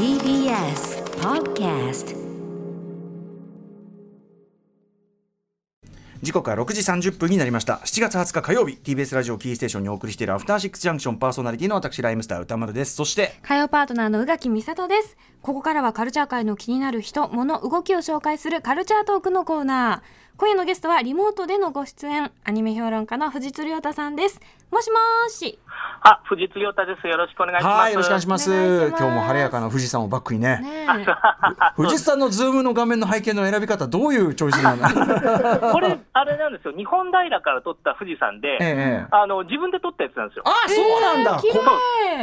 TBS Podcast 時刻は6時30分になりました7月20日火曜日 TBS ラジオキーステーションにお送りしているアフターシックスジャンクションパーソナリティの私ライムスター歌丸ですそして火曜パートナーの宇垣美里です。ここからはカルチャー界の気になる人、物、動きを紹介するカルチャートークのコーナー。今夜のゲストはリモートでのご出演、アニメ評論家の藤津亮太さんです。もしもーし。あ、藤津亮太です。よろしくお願いします。はいよろしくお願いします。今日も晴れやかな富士山をバックにね。ね富士山のズームの画面の背景の選び方どういうチョイスなの？これ、あれなんですよ。日本平から撮った富士山で、ええあの、自分で撮ったやつなんですよ。あそうなんだ、綺麗。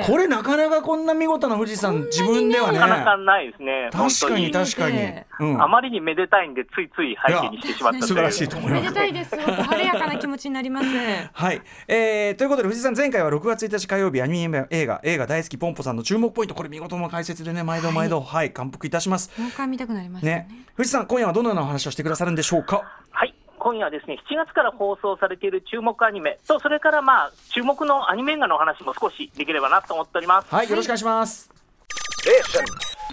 ここれなかなかこんな見事な富士山自分ではね。なかなかないですね。確かに確かに、うん、あまりにめでたいんで、ついつい背景にしてしまった素晴らしいと思います めでたいです。晴れやかな気持ちになります。はい、えー、ということで藤井さん前回は6月1日火曜日アニメ映画映画大好きポンポさんの注目ポイントこれ見事な解説でね毎度毎度はい、感服いたしますもう一回見たくなりましたねね。藤井さん今夜はどのようなお話をしてくださるんでしょうか？はい。今夜はですね、7月から放送されている注目アニメと、それからまあ、注目のアニメ映画のお話も少しできればなと思っております。はいよろしくお願いします、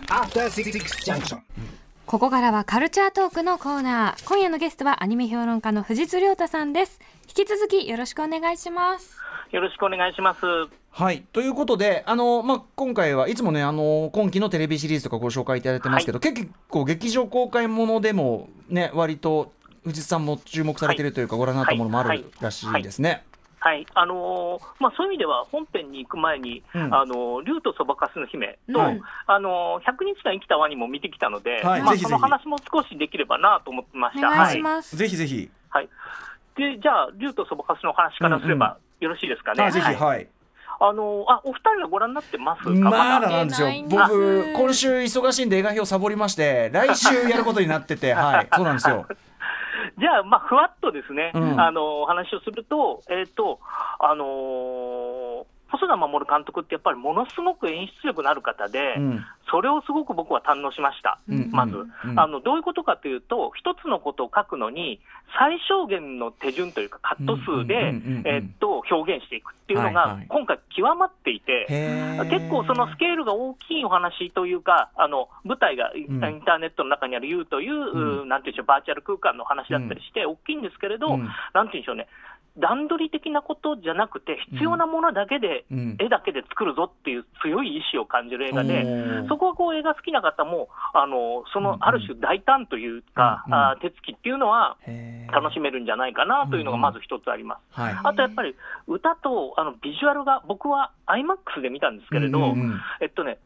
After Six Junction. ここからはカルチャートークのコーナー。今夜のゲストはアニメ評論家の藤津亮太さんです。引き続きよろしくお願いします。よろしくお願いします。はいということであの、まあ、今回はいつもねあの今期のテレビシリーズとかご紹介いただいてますけど、結構劇場公開ものでもね割と藤井さんも注目されてるというか、ご覧になったものもあはいるらしいですね。はい、あのーまあ、そういう意味では本編に行く前に、うん。あのー竜とそばかすの姫と、はい。あのー100日間生きたワニも見てきたので、はい。ぜひぜひ。まあ、その話も少しできればなと思ってまおした。願いします。ぜひぜひ、はい。はい、でじゃあ、竜とそばかすの話からすればよろしいですかね？あぜひはい。はい。あのーあお二人はご覧になってますか、まだだなんですよ。見てないんです。僕今週忙しいんで映画表サボりまして来週やることになっててはい。そうなんですよじゃあ、まあ、ふわっとですね、うん。あのーお話をすると、えっ、と、あのー細田守監督ってやっぱりものすごく演出力のある方で、うん。それをすごく僕は堪能しました、うん。まず、うん。あの。どういうことかというと、一つのことを書くのに、最小限の手順というか、カット数でえっと表現していくっていうのはいはい、が今回、極まっていて。へー。結構そのスケールが大きいお話というか、あの舞台がインんターネットの中にある U という、うん。なんていうんでしょう、バーチャル空間の話だったりして、大きいんですけれど、うん。なんていうんでしょうね、段取り的なことじゃなくて、必要なものだけで、うん。絵だけで作るぞっていう強い意志を感じる映画で、そこはこう映画好きな方も、あのそうんうん。のある種大胆というか、うん。うん。あー手つきっていうのは楽しめるんじゃないかなというのがまず一つあります。はい。あとやっぱり歌とあのビジュアルが、僕は IMAX で見たんですけれど、うんうんうん。えっとね、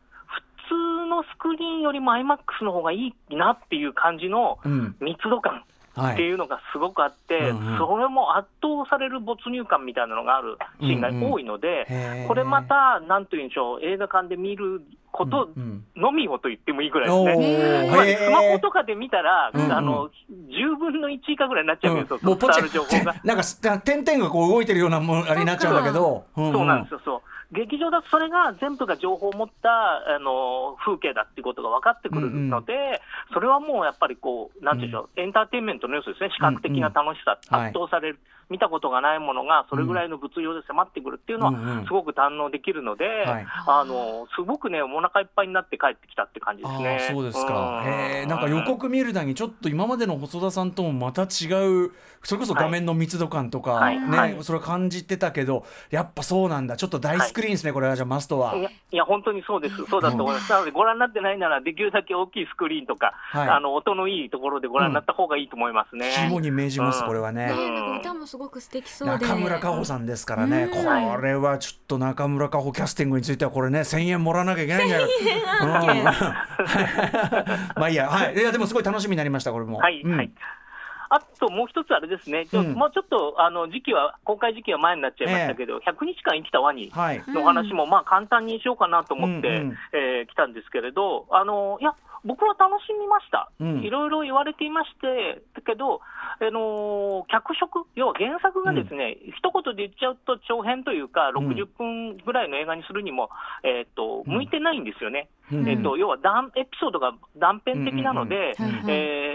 普通のスクリーンよりも IMAX の方がいいなっていう感じのうん。密度感。はいっていうのがすごくあって、うんうん。それも圧倒される没入感みたいなのがあるシーンが多いので、へー。これまた、なんというんでしょう、映画館で見ることうんのみをと言ってもいいぐらいおですー。ね。つまりスマホとかで見たら、うんうん。あの10分の1以下ぐらいになっちゃうんですよ、もうポチ伝わる情報が。なんかす点々がこう動いてるようなものになっちゃうんだけど、そうなんですよ、そう。劇場だとそれが全部が情報を持ったあの風景だっていうことが分かってくるので、それはもうやっぱりこう、なんていうんでしょう、エンターテインメントの要素ですね、視覚的な楽しさ、うんうん。圧倒される、見たことがないものがそれぐらいの物量で迫ってくるっていうのは、うんうんすごく堪能できるので、はい。あのすごくね、お腹いっぱいになって帰ってきたって感じですあね。あそうですか、うん。へえなんか予告見るだにちょっと今までの細田さんともまた違うそれこそ画面の密度感とか、はい。ね、はい。それを感じてたけどやっぱそうなんだ。ちょっと大スクリーンですね、これは。じゃあマストは。いや本当にそうです、そうだと思います。なので、ご覧になってないなら、できるだけ大きいスクリーンとか、はい。あの音のいいところでご覧になった方がいいと思いますね。肝に銘じます、うんこれはね、ねなん。か歌もすごく素敵そうで。中村佳穂さんですからね、うん。これはちょっと中村佳穂キャスティングについてはこれね1000円もらわなきゃいけないんじゃない。か まあいいや、はい、いやでもすごい楽しみになりましたこれも。はい、うん。はい。あともう一つあれですね、ちょうん。もうちょっとあの時期は、公開時期は前になっちゃいましたけど、100日間生きたワニはい。の話も、まあ簡単にしようかなと思って、うんうん。えー来たんですけれど、あのいや、僕は楽しみました、うん。いろいろ言われていまして、だけど、あのー脚色、要は原作がですね、一言で言っちゃうと長編というか、うん60分ぐらいの映画にするにも、えーっと向いてないんですよね。うん。えっと、要は断エピソードが断片的なので、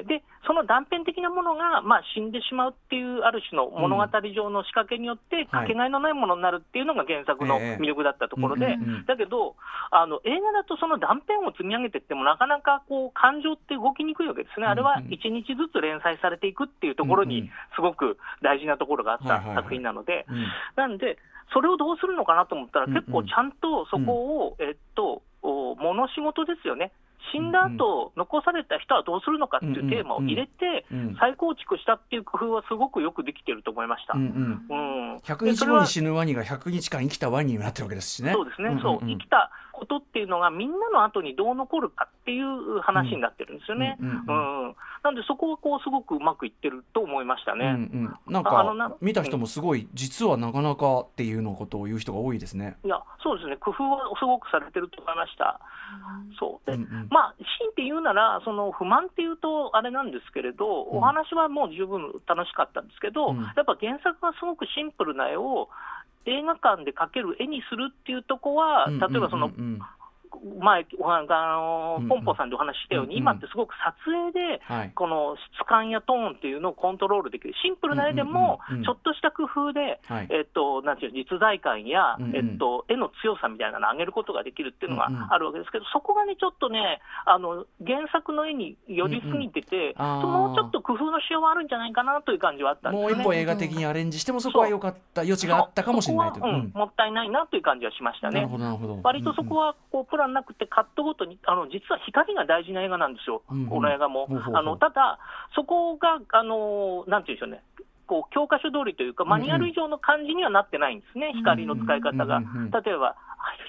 でその断片的なものが、まあ、死んでしまうっていう、ある種の物語上の仕掛けによって、かけがえのないものになるっていうのが原作の魅力だったところで、だけど、あの映画だとその断片を積み上げていっても、なかなかこう感情って動きにくいわけですね、あれはうん。うん1日ずつ連載されていくっていうところに、すごく大事なところがあった作品なので、うん。なんで、それをどうするのかなと思ったら、結構ちゃんとそこを、えっと、お物仕事ですよね。死んだ後、残された人はどうするのかっていうテーマを入れて、うん再構築したっていう工夫はすごくよくできてると思いました。うんううん。ん100日後に死ぬワニが100日間生きたワニになってるわけですしね。そうですね、んんん。そう、生きたことっていうのが、みんなの後にどう残るかっていう話になってるんですよね。うんうんうんなんで、そこはこうすごくうまくいってると思いましたね。うんうん、なんああのなか見た人もすごい、実はなかなかっていうのことを言う人が多いですね。いや、そうですね、工夫はすごくされてると思いました。そう。で、うんうんまあ、強いて言うなら、その不満っていうとあれなんですけれど、お話はもう十分楽しかったんですけど、うん。やっぱ原作がすごくシンプルな絵を映画館で描ける絵にするっていうとこは、例えばその、うんうん前お話あのポンポさんでお話ししたように、うんうん今ってすごく撮影で、はいこの質感やトーンっていうのをコントロールできる、シンプルな絵でもちょっとした工夫で、はいえっと、なんていうの実在感や、うんうんえっと、絵の強さみたいなのを上げることができるっていうのがあるわけですけど、そこがね、ちょっとね、あの原作の絵に寄りすぎてて、うんうんあーそのちょっと工夫のしようはあるんじゃないかなという感じはあったんですね。もう一歩映画的にアレンジしてもそこは良かった余地があったかもしれないという。うんもったいないなという感じはしましたねなる。ほどなるほど。割とそこはこうプランなくて、カットごとに、あの実は光が大事な映画なんですよ、うんうん。この映画も。あのただ、そこが、あのなんていうんでしょうね、こう教科書通りというか、マニュアル以上の感じにはなってないんですね、光の使い方が。うんうんうん例えば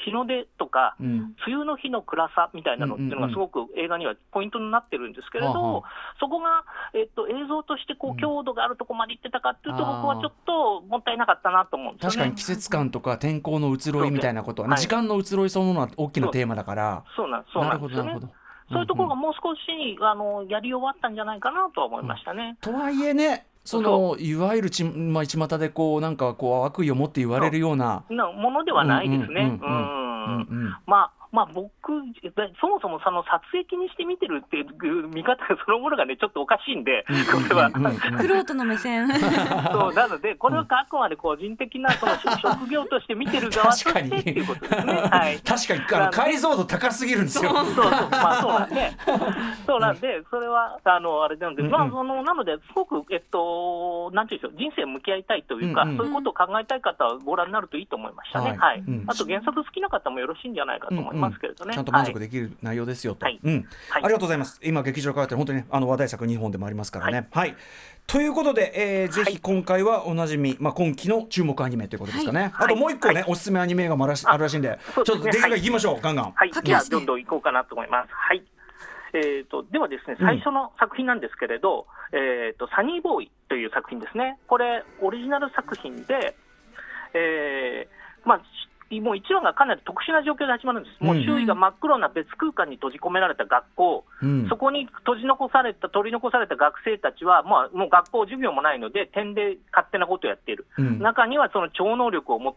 日の出とか、うん。梅雨の日の暗さみたいなのっていうのがすごく映画にはポイントになってるんですけれはあはど、そこが、えっと、映像としてこうん。う強度があるとこまでいってたかっていうと、僕はちょっともったいなかったなと思うんですよね。確かに季節感とか天候の移ろいみたいなことはね、はい。時間の移ろいそのものは大きなテーマだから。そうなんそうななんです。よね。そういうところがんん。もう少し、あのやり終わったんじゃないかなとは思いましたね。とはいえね、そのいわゆるちまあ巷でこうなんかこう悪意を持って言われるような。なものではないですね。まあまあ、僕、でそもそもその撮影気にして見てるっていう見方そのものがね、ちょっとおかしいんで、これは。クロートの目線。そうなので、これはあくまで個人的なその職業として見てる側と確かに。してっていうことですね。はい。確かにあの解像度高すぎるんですよ。そうそうそう、まあそうなんで、そうなんで、それは、あの、あれなんで、まあ、その、なので、すごく、えっと、なんていうんでしょう、人生向き合いたいというか、うんうん。そういうことを考えたい方はご覧になるといいと思いましたね。はい。あと、原作好きな方もよろしいんじゃないかと思いますけれどね。ちゃんとはい満足できる内容ですよと、はい。うん。はい。ありがとうございます。今劇場からって本当にあの話題作2本でもありますからね。はい、ということで、えーぜひ今回はおなじみ、まあ、今期の注目アニメということですかね、はい。あともう一個ね、おすすめアニメがまらしあるらしいんでちょっとできいきましょう、ガンガン。はい、じゃあ、どんどん行こうかなと思います。はい。えー、とではですね、最初の作品なんですけれど、えー、とサニーボーイという作品ですね、これ、オリジナル作品で、えーまあ、しもう1話がかなり特殊な状況で始まるんです、もう周囲が真っ黒な別空間に閉じ込められた学校、うん。そこに閉じ残された、取り残された学生たちは、まあ、もう学校、授業もないので、点で勝手なことをやっている、うん。中にはその超能力を持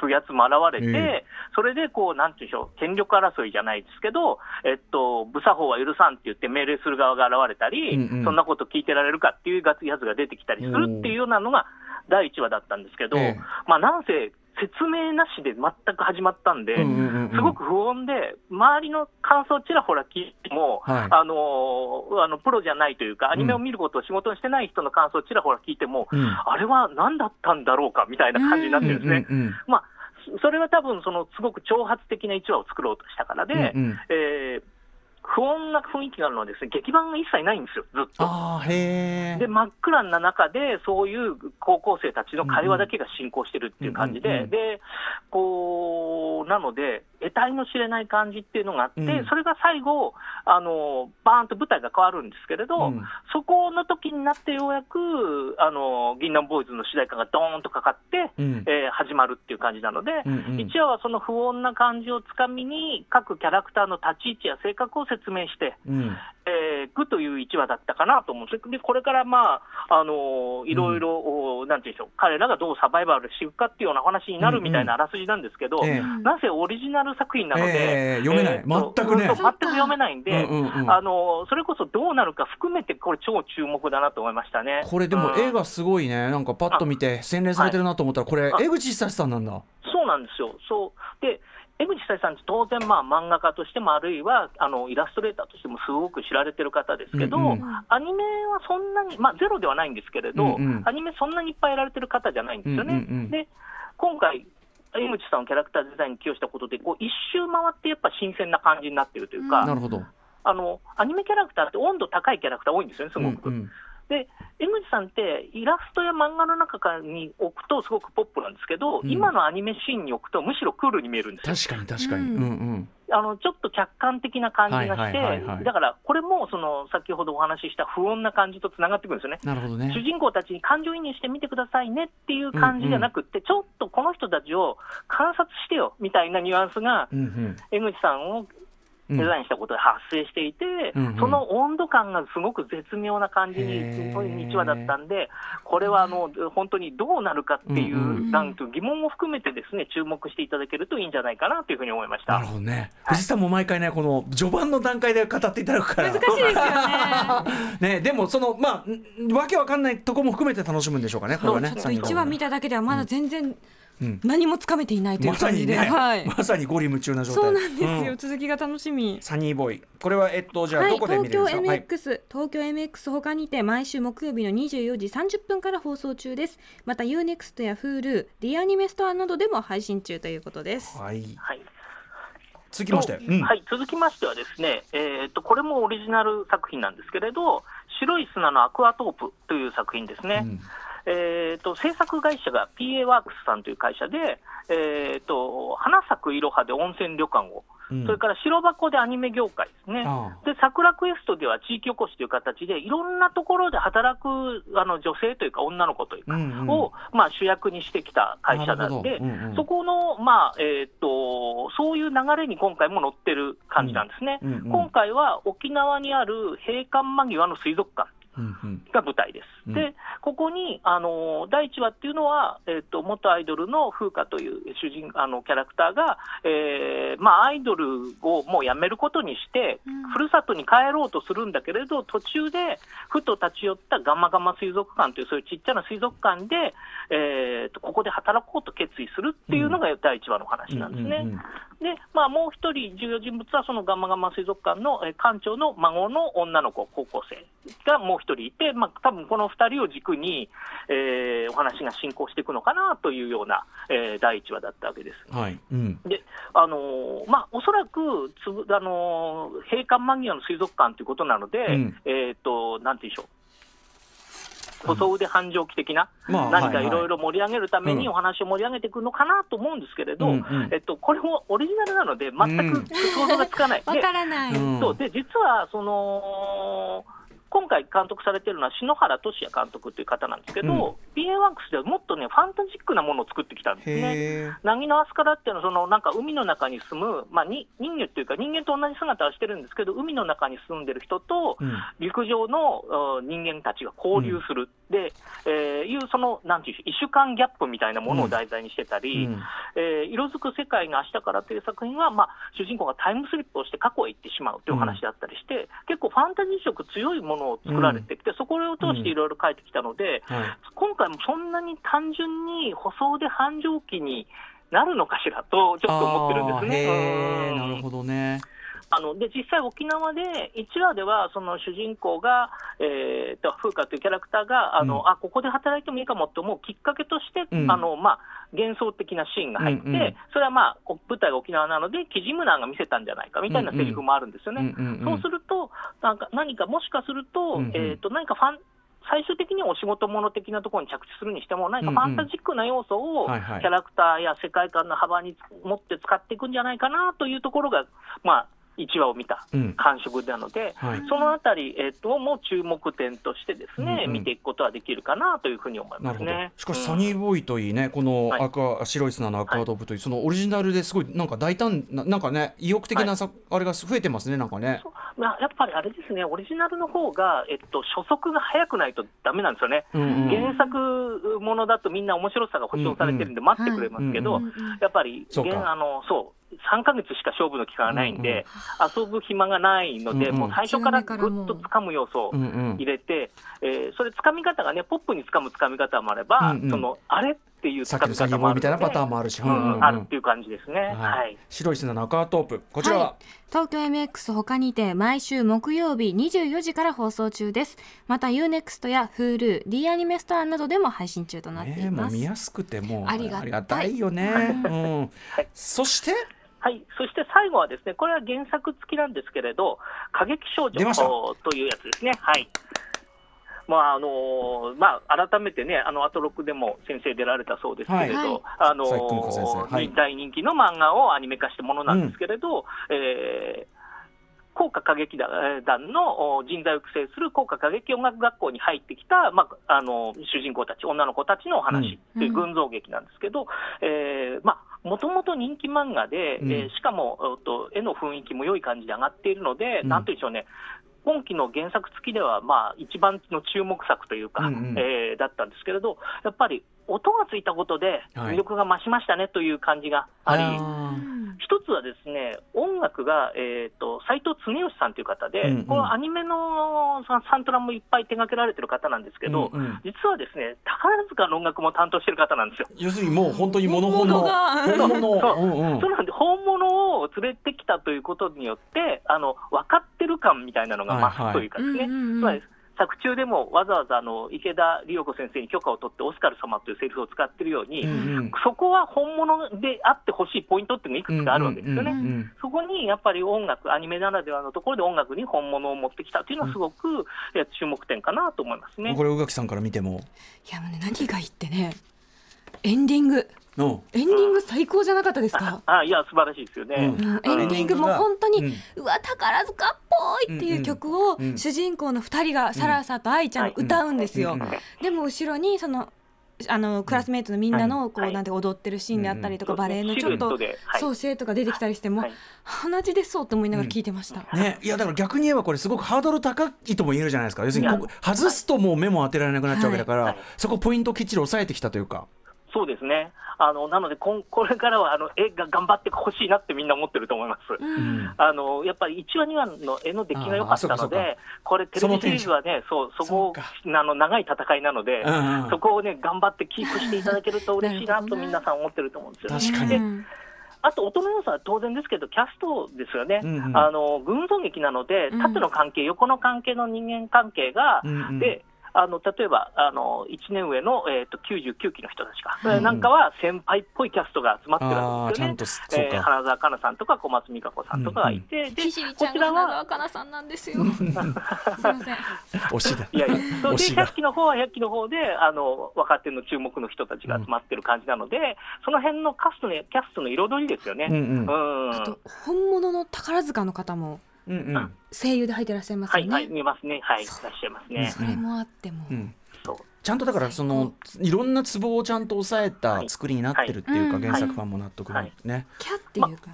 つやつも現れて、えそれでこう、なんていうんでしょう、権力争いじゃないですけど、えっと、無作法は許さんって言って命令する側が現れたり、うんうん。そんなこと聞いてられるかっていうやつが出てきたりするっていうようなのが第1話だったんですけど、ええ。まあ、なんせ説明なしで全く始まったんで、すごく不穏で、周りの感想をちらほら聞いても、はい。あのあのプロじゃないというか、アニメを見ることを仕事にしてない人の感想をちらほら聞いても、うん。あれは何だったんだろうかみたいな感じになってるんですね。まあ、そそれは多分そのすごく挑発的な1話を作ろうとしたからで、うんうん。えー不穏な雰囲気があるのはです、ね、劇版が一切ないんですよ、ずっと。で真っ暗な中で、そういう高校生たちの会話だけが進行してるっていう感じで、うんうんうんでこうなので、得体の知れない感じっていうのがあって、うん。それが最後あの、バーンと舞台が変わるんですけれど、うん。そこの時になってようやく、あの銀杏ボーイズの主題歌がドーンとかかって、うん。えー始まるっていう感じなので、うんうん。1話はその不穏な感じをつかみに、各キャラクターの立ち位置や性格を説明して、うん。えー、くという1話だったかなと思うんです。でこれから、まああのーいろいろ、おなんていうんでしょう、彼らがどうサバイバルしていくかっていうような話になるみたいなあらすじなんですけど、ええ。なぜオリジナルル作品なので、えー読めない。えーと全くね。全く読めないんで、うんうんうんあのそれこそどうなるか含めて、これ、超注目だなと思いましたね。これでもうん。絵がすごいね。なんかパッと見て洗練されてるなと思ったらこれあ江口久志さんなんだ。そうなんですよ。そう。で、江口久志さんって当然まあ漫画家としてもあるいはあのイラストレーターとしてもすごく知られてる方ですけど、うんうんアニメはそんなに、まあゼロではないんですけれど、うんうん。アニメそんなにいっぱいやられてる方じゃないんですよね。うんうんうん。で、今回、江口さんをキャラクターデザインに起用したことで、こう一周回ってやっぱ新鮮な感じになってるというか、なるほど。あのアニメキャラクターって温度高いキャラクター多いんですよね、すごく。うんうんで、江口さんって、イラストや漫画の中からに置くとすごくポップなんですけど、うん。今のアニメシーンに置くと、むしろクールに見えるんですよ。確かに確かに。ううんんうん。あのちょっと客観的な感じがはいして、はいはいはいだからこれもその先ほどお話しした不穏な感じとつながってくるんですよね。なるほどね。主人公たちに感情移入してみてくださいねっていう感じじゃなくって、ちょっとこの人たちを観察してよみたいなニュアンスが、うんうん。江口さんをうんデザインしたことで発生していて、うんうん。その温度感がすごく絶妙な感じに、へー1話だったんで、これはあの本当にどうなるかっていう、うんうん。なんと疑問も含めてですね注目していただけるといいんじゃないかなというふうに思いました。なるほどね。藤井さんも毎回ねこの序盤の段階で語っていただくから。難しいですよね。ねでもそのまあんわけわかんないとこも含めて楽しむんでしょうかねこれはね。ちょっと1話見ただけではまだ全然うん何もつかめていないというまさ感じで、にね、はい、まさにゴリ夢中な状態。そうなんですよ、う続きが楽しみ。サニーボーイ。これはえっとじゃあはい、どこで見東京れるんですか、MX、東京 MX 他にて毎週木曜日の24時30分から放送中です。また UNEXT や Hulu、D アニメストアなどでも配信中ということです。はい、はい、はい続きまして、うん。はい、続きましてはですね、えー、とこれもオリジナル作品なんですけれど、白い砂のアクアトープという作品ですね。うんえー、と制作会社が PA ワークスさんという会社で、えー、と花咲くいろはで温泉旅館を、うん。それから白箱でアニメ業界ですね、あで桜クエストでは地域おこしという形で、いろんなところで働くあの女性というか、女の子というか、うんうん。を、まあ、主役にしてきた会社なんで、うんうん。そこの、まあえー、とそういう流れに今回も乗ってる感じなんですね。うんうんうん。今回は沖縄にある閉館間際の水族館が舞台です。うん。で、ここに、あの第1話っていうのは、えっと元アイドルの風花という主人あのキャラクターが、えーまあ、アイドルをもうやめることにして、うん。ふるさとに帰ろうとするんだけれど、途中でふと立ち寄ったガマガマ水族館という、そういうちっちゃな水族館で、えーとここで働こうと決意するっていうのが第1話の話なんですね。で、まあ、もう一人重要人物は、そのガンマガンマ水族館のえー館長の孫の女の子、高校生がもう一人いて、まあ多分この二人を軸に、えーお話が進行していくのかなというような、えー第一話だったわけです。はい、うん、で、あのーまあ、おそらくつぶ、あのー閉館間際の水族館ということなので、うんえっ、と、なんていうんでしょう。細腕繁盛期的な、まあ何かはいろいろ盛り上げるためにうんお話を盛り上げていくのかなと思うんですけれど、えっと、これもオリジナルなので、全く想像がつかない。わでからない、うんそう。で実はその今回監督されているのは篠原俊也監督という方なんですけど、うん。PA ワークスではもっとね、ファンタジックなものを作ってきたんですね。へえ凪のアスカラっていうのは、そのなんか海の中に住む、まあ、に人魚っていうか、人間と同じ姿はしてるんですけど、海の中に住んでる人と、うん。陸上のうん人間たちが交流する、でえーいう、そのなんていう異種間ギャップみたいなものを題材にしてたり、うん。えー色づく世界が明日からという作品は、まあ、主人公がタイムスリップをして過去へ行ってしまうというお話だったりして、結構ファンタジー色強いものを作られてきて、そこを通していろいろ書いてきたので、はい。今回もそんなに単純に細腕繁盛期になるのかしらと、ちょっと思ってるんですね。なるほどねあので実際、沖縄で1話では、その主人公が、えー、と風花というキャラクターがあの、うん。あ、ここで働いてもいいかもって思うきっかけとして、うん。あのまあ、幻想的なシーンが入って、うんうんそれは、まあ、こ舞台が沖縄なので、キジムナーが見せたんじゃないかみたいなセリフもあるんですよね。そうすると、なんか何か、もしかすると、えー、と何かファン最終的にはお仕事もの的なところに着地するにしても、何かファンタジックな要素をキャラクターや世界観の幅に持って使っていくんじゃないかなというところが、まあ、1話を見たうん。感触なので、はい。そのあたり、えっとも注目点としてですね、うんうん。見ていくことはできるかなというふうに思いますね。しかし、うん。サニーボーイといいね、このはい。赤、白い砂のアクアドープという、そのオリジナルですごい、なんか大胆な、なんかね、意欲的なさ、あれが増えてますね、なんかね。まあ、やっぱりあれですね、オリジナルの方が、えっと、初速が速くないとダメなんですよね。うんうん。原作ものだとみんな面白さが保証されてるんで待ってくれますけど、うんうんうん。やっぱりそあのそう3ヶ月しか勝負の期間がないんで、遊ぶ暇がないので、うんうん。もう最初からぐっと掴む要素をうんうん。入れて、えーそれ、掴み方がね、ポップに掴む掴み方もあれば、うんうん。そのあれっていうさっきの詐欺掴み方もあるボーイみたいなパターンンもあるし、うんうんうん。うんあるっていう感じですね。ははい。い、白い砂のアクアトープ。こちらは、はい。東京 MX 他にて毎週木曜日24時から放送中です。また UNEXT や Hulu、D アニメストアなどでも配信中となってねいます、もう見やすくてもうありがたい。よね、うん。はい。そして？はい、そして最後はですね、これは原作付きなんですけれど、過激少女というやつですね。はい。まああのまあ、改めてね、あのアトロクでも先生出られたそうですけれど、はい。あの大人気の漫画をアニメ化したものなんですけれど、えー効果歌劇団のお人材を育成する効果歌劇音楽学校に入ってきた、まあ、あの主人公たち、女の子たちのお話という群像劇なんですけど、えーまあ、もともと人気漫画で、うん。えーしかも、えっと絵の雰囲気も良い感じで上がっているので、うん。なんというんでしょうね、今期の原作付きでは、まあ、一番の注目作というか、うんうん。えーだったんですけれど、やっぱり音がついたことで、はい。魅力が増しましたねという感じがあり、あ一つはですね、音楽が、えー、と斉藤恒義さんという方で、うんうん。このアニメのササントラもいっぱい手掛けられてる方なんですけど、うんうん。実はですね、宝塚の音楽も担当してる方なんですよ。要するにもう本当に物が本物そううんうんそうなんで、本物を連れてきたということによって、あの分かってる感みたいなのが増すという。かですね、はいはいうんうんうん作中でもわざわざあの池田理代子先生に許可を取って、オスカル様というセリフを使ってるように、うんうんそこは本物であってほしいポイントっていうのがいくつかあるわけですよね。うんうんうんそこにやっぱり音楽、アニメならではのところで音楽に本物を持ってきたというのは、すごく注目点かなと思いますね。これ宇垣さんから見てもいやもうね何がいいってねエンディング。の。エンディング最高じゃなかったですか？あいや、素晴らしいですよね。エンディングも本当に、うん。うわ宝塚っぽいっていう曲をうんうん主人公の2人がサラサと愛ちゃんが歌うんですよ、でも後ろにそのあのクラスメートのみんなのこうはい。なんて踊ってるシーンであったりとか、バレエのちょっとそうシルエットが出てきたりしても、はい。鼻血出そうと思いながら聞いてました、ね、いやだから逆に言えばこれすごくハードル高いとも言えるじゃないですか。要するにここ外すともう目も当てられなくなっちゃうわけだから、はい。そこポイントきっちり抑えてきたというか。そうですね。あのなのでこん、これからはあの絵が頑張ってほしいなってみんな思ってると思います。うん。あのやっぱり1話、2話の絵の出来が良かったので、これ、テレビシリーズはね、そうそこあの長い戦いなので、うんうん。そこをね、頑張ってキープしていただけると嬉しいなと皆さん思ってると思うんですよね。あと、音の良さは当然ですけど、キャストですよね、うんうん。あの群像劇なので、うん。縦の関係、横の関係の人間関係が、うんうん。であの例えばあの1年上の、えー、と99期の人たちか、うんなんかは先輩っぽいキャストが集まってるわけですよね。えー花澤香菜さんとか小松美香子さんとかがいて、でキシリちゃんこちらはが花澤香菜さんなんですよ。すいません。推しだいやいや、そうで推しが100期の方は100期の方であの若手の注目の人たちが集まってる感じなので、その辺のカストのキャストの彩りですよね。うんうんうんあと本物の宝塚の方もうんうん。声優で入ってらっしゃいますよね。はい、はい、見ますね、はい、いらっしゃいますね。それもあっても、うん。そう。ちゃんとだからそのいろんなツボをちゃんと抑えた作りになってるっていうか、はい。原作ファンも納得のね、キャっていうか、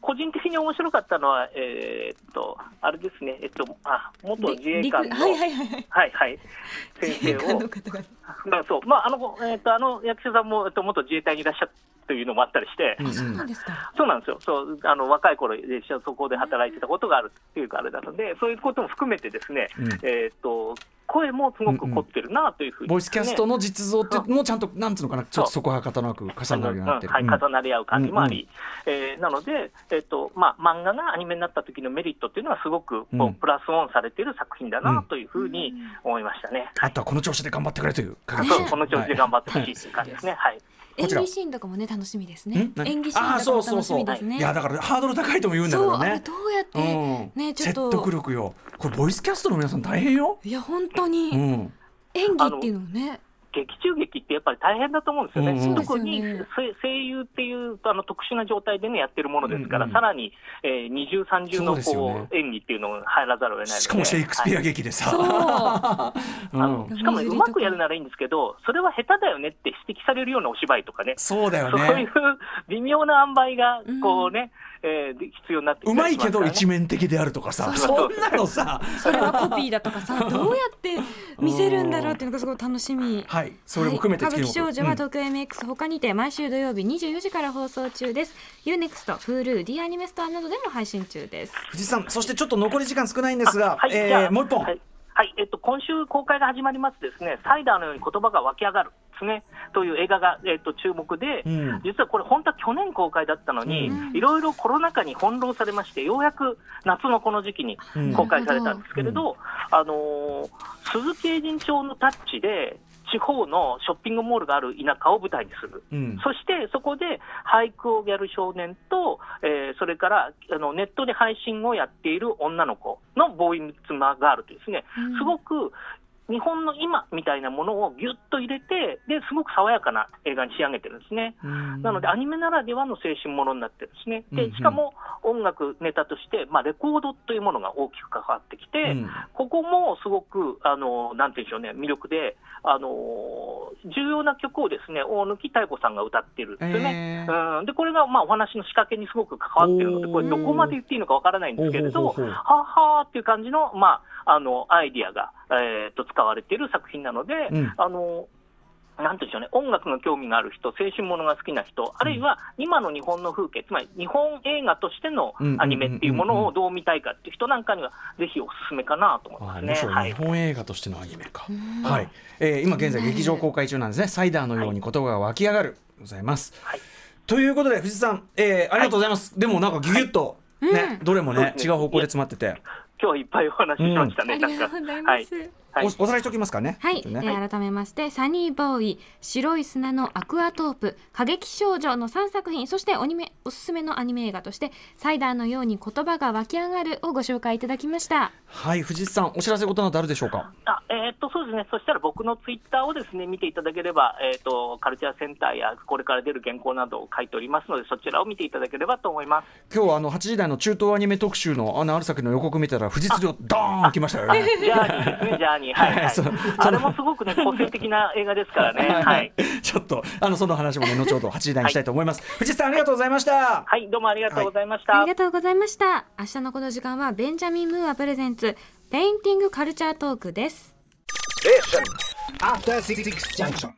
個人的に面白かったのは、えーっと、あれですね、えっと、あ元自衛官の、陸はいはいはいはい。はいはい、先生を。まあそう。まああのえーっとあの役者さんも、えっと、元自衛隊にいらっしゃったというのもあったりして、うんそうなんですか。そうなんですよ、そうあの若い頃でそこで働いてたことがあるっていうか、あれなので、そういうことも含めて、ですね、うん。えーっと声もすごく凝ってるなというふうに、ボイスキャストの実像っていうのもちゃんとなんつうのかなちょっとそそこはかたなく重なるようになってる、はい、うん。重なり合う感じもあり、えーなので、えっとまあ、漫画がアニメになった時のメリットっていうのは、すごくこう、うん。プラスオンされている作品だなというふうに思いましたね。あとはこの調子で頑張ってくれというあ感じ。とこの調子で頑張ってほしいという感じですね。はいちら。技シーンとかもね楽しみですね。演技シーンとかも楽しみですね。いやだからハードル高いとも言うんだけどね。どうやって、うん。ねちょっと。説得力よ。これボイスキャストの皆さん大変よ、いや本当うにん、演技っていうのをね。劇中劇ってやっぱり大変だと思うんですよね、うんうん。特に声声優っていうあの特殊な状態でね、やってるものですから、うん。うんさらに、えー、二重、三重のこう演技っていうのを入らざるを得ないしかもシェイクスピアはい劇でさ、そう。うん。しかもうまくやるならいいんですけど、それは下手だよねって指摘されるようなお芝居とかね、そうだよそういうね微妙な塩梅がこうね、えーで必要になってきうまいけど一面面的であるとかさ。そんなのさ。それはコピーだとかさどうやって見せるんだろうっていうのがすごい楽しみ。はい。それも含めてはい、歌舞伎少女はうん東京 MX 他にて毎週土曜日24時から放送中です。UNEXT、Hulu、D アニメストアなどでも配信中です。藤井さんそしてちょっと残り時間少ないんですが、はい、えーもう一本、はいはいえっと、今週公開が始まりますですね、サイダーのように言葉が湧き上がるですね、という映画が、えっと、注目で、うん。実はこれ、本当は去年公開だったのにうん、いろいろコロナ禍に翻弄されまして、ようやく夏のこの時期にうん。公開されたんですけれど、あのー鈴木栄神町のタッチで、地方のショッピングモールがある田舎を舞台にする。うんそしてそこで俳句をやる少年と、えーそれからあのネットで配信をやっている女の子のボーイミツマガールというですね、うんすごく日本の今みたいなものをぎゅっと入れて、ですごく爽やかな映画に仕上げてるんですね。うん。なので、アニメならではの青春ものになってるんですね。で、しかも音楽ネタとして、まあ、レコードというものが大きく関わってきて、うん。ここもすごく、あの、なんていうんでしょうね、魅力で、あの、重要な曲をですね、大貫妙子さんが歌ってるんですよね。えー。うん、で、これが、まあ、お話の仕掛けにすごく関わってるので、これどこまで言っていいのかわからないんですけれど、はあはーっていう感じの、まあ、あの、アイディアが、えー、と使われている作品なので、うん。あの、なんでしょうね、音楽の興味がある人、青春ものが好きな人、あるいは今の日本の風景、つまり日本映画としてのアニメっていうものをどう見たいかっていう人なんかには、ぜひおすすめかなと思いますね。はい。日本映画としてのアニメか、はい、えー今現在劇場公開中なんですね。サイダーのように言葉が湧き上がるございます、はい。ということで藤井さん、えーありがとうございます、でもなんかギュギュッと、ねどれもね。違う方向で詰まってて、今日はいっぱいお話ししましたね、ありなんか。はい。はい。おおさらいしておきますかね。はい、ね。えー改めましてサニーボーイ白い砂のアクアトープ過激少女の3作品そしてアニメおすすめのアニメ映画としてサイダーのように言葉が湧き上がるをご紹介いただきました。はい藤井さんお知らせ事などあるでしょうか？あえーっとそうですね、そしたら僕のツイッターをですね見ていただければ、えーっと、カルチャーセンターやこれから出る原稿などを書いておりますので、そちらを見ていただければと思います。今日はあの8時台の中東アニメ特集のあのある作の予告見たら富士通ドーン来ましたよね。ジャーニーですね、ジャーニー。はい、はい。そう。あれもすごくね、個性的な映画ですからね。はい。ちょっとあのその話もね後ほど8時台にしたいと思います、藤井さんありがとうございました、はい、どうもありがとうございました。ありがとうございました。明日のこの時間はベンジャミン・ムーア presents painting culture talk です Junction.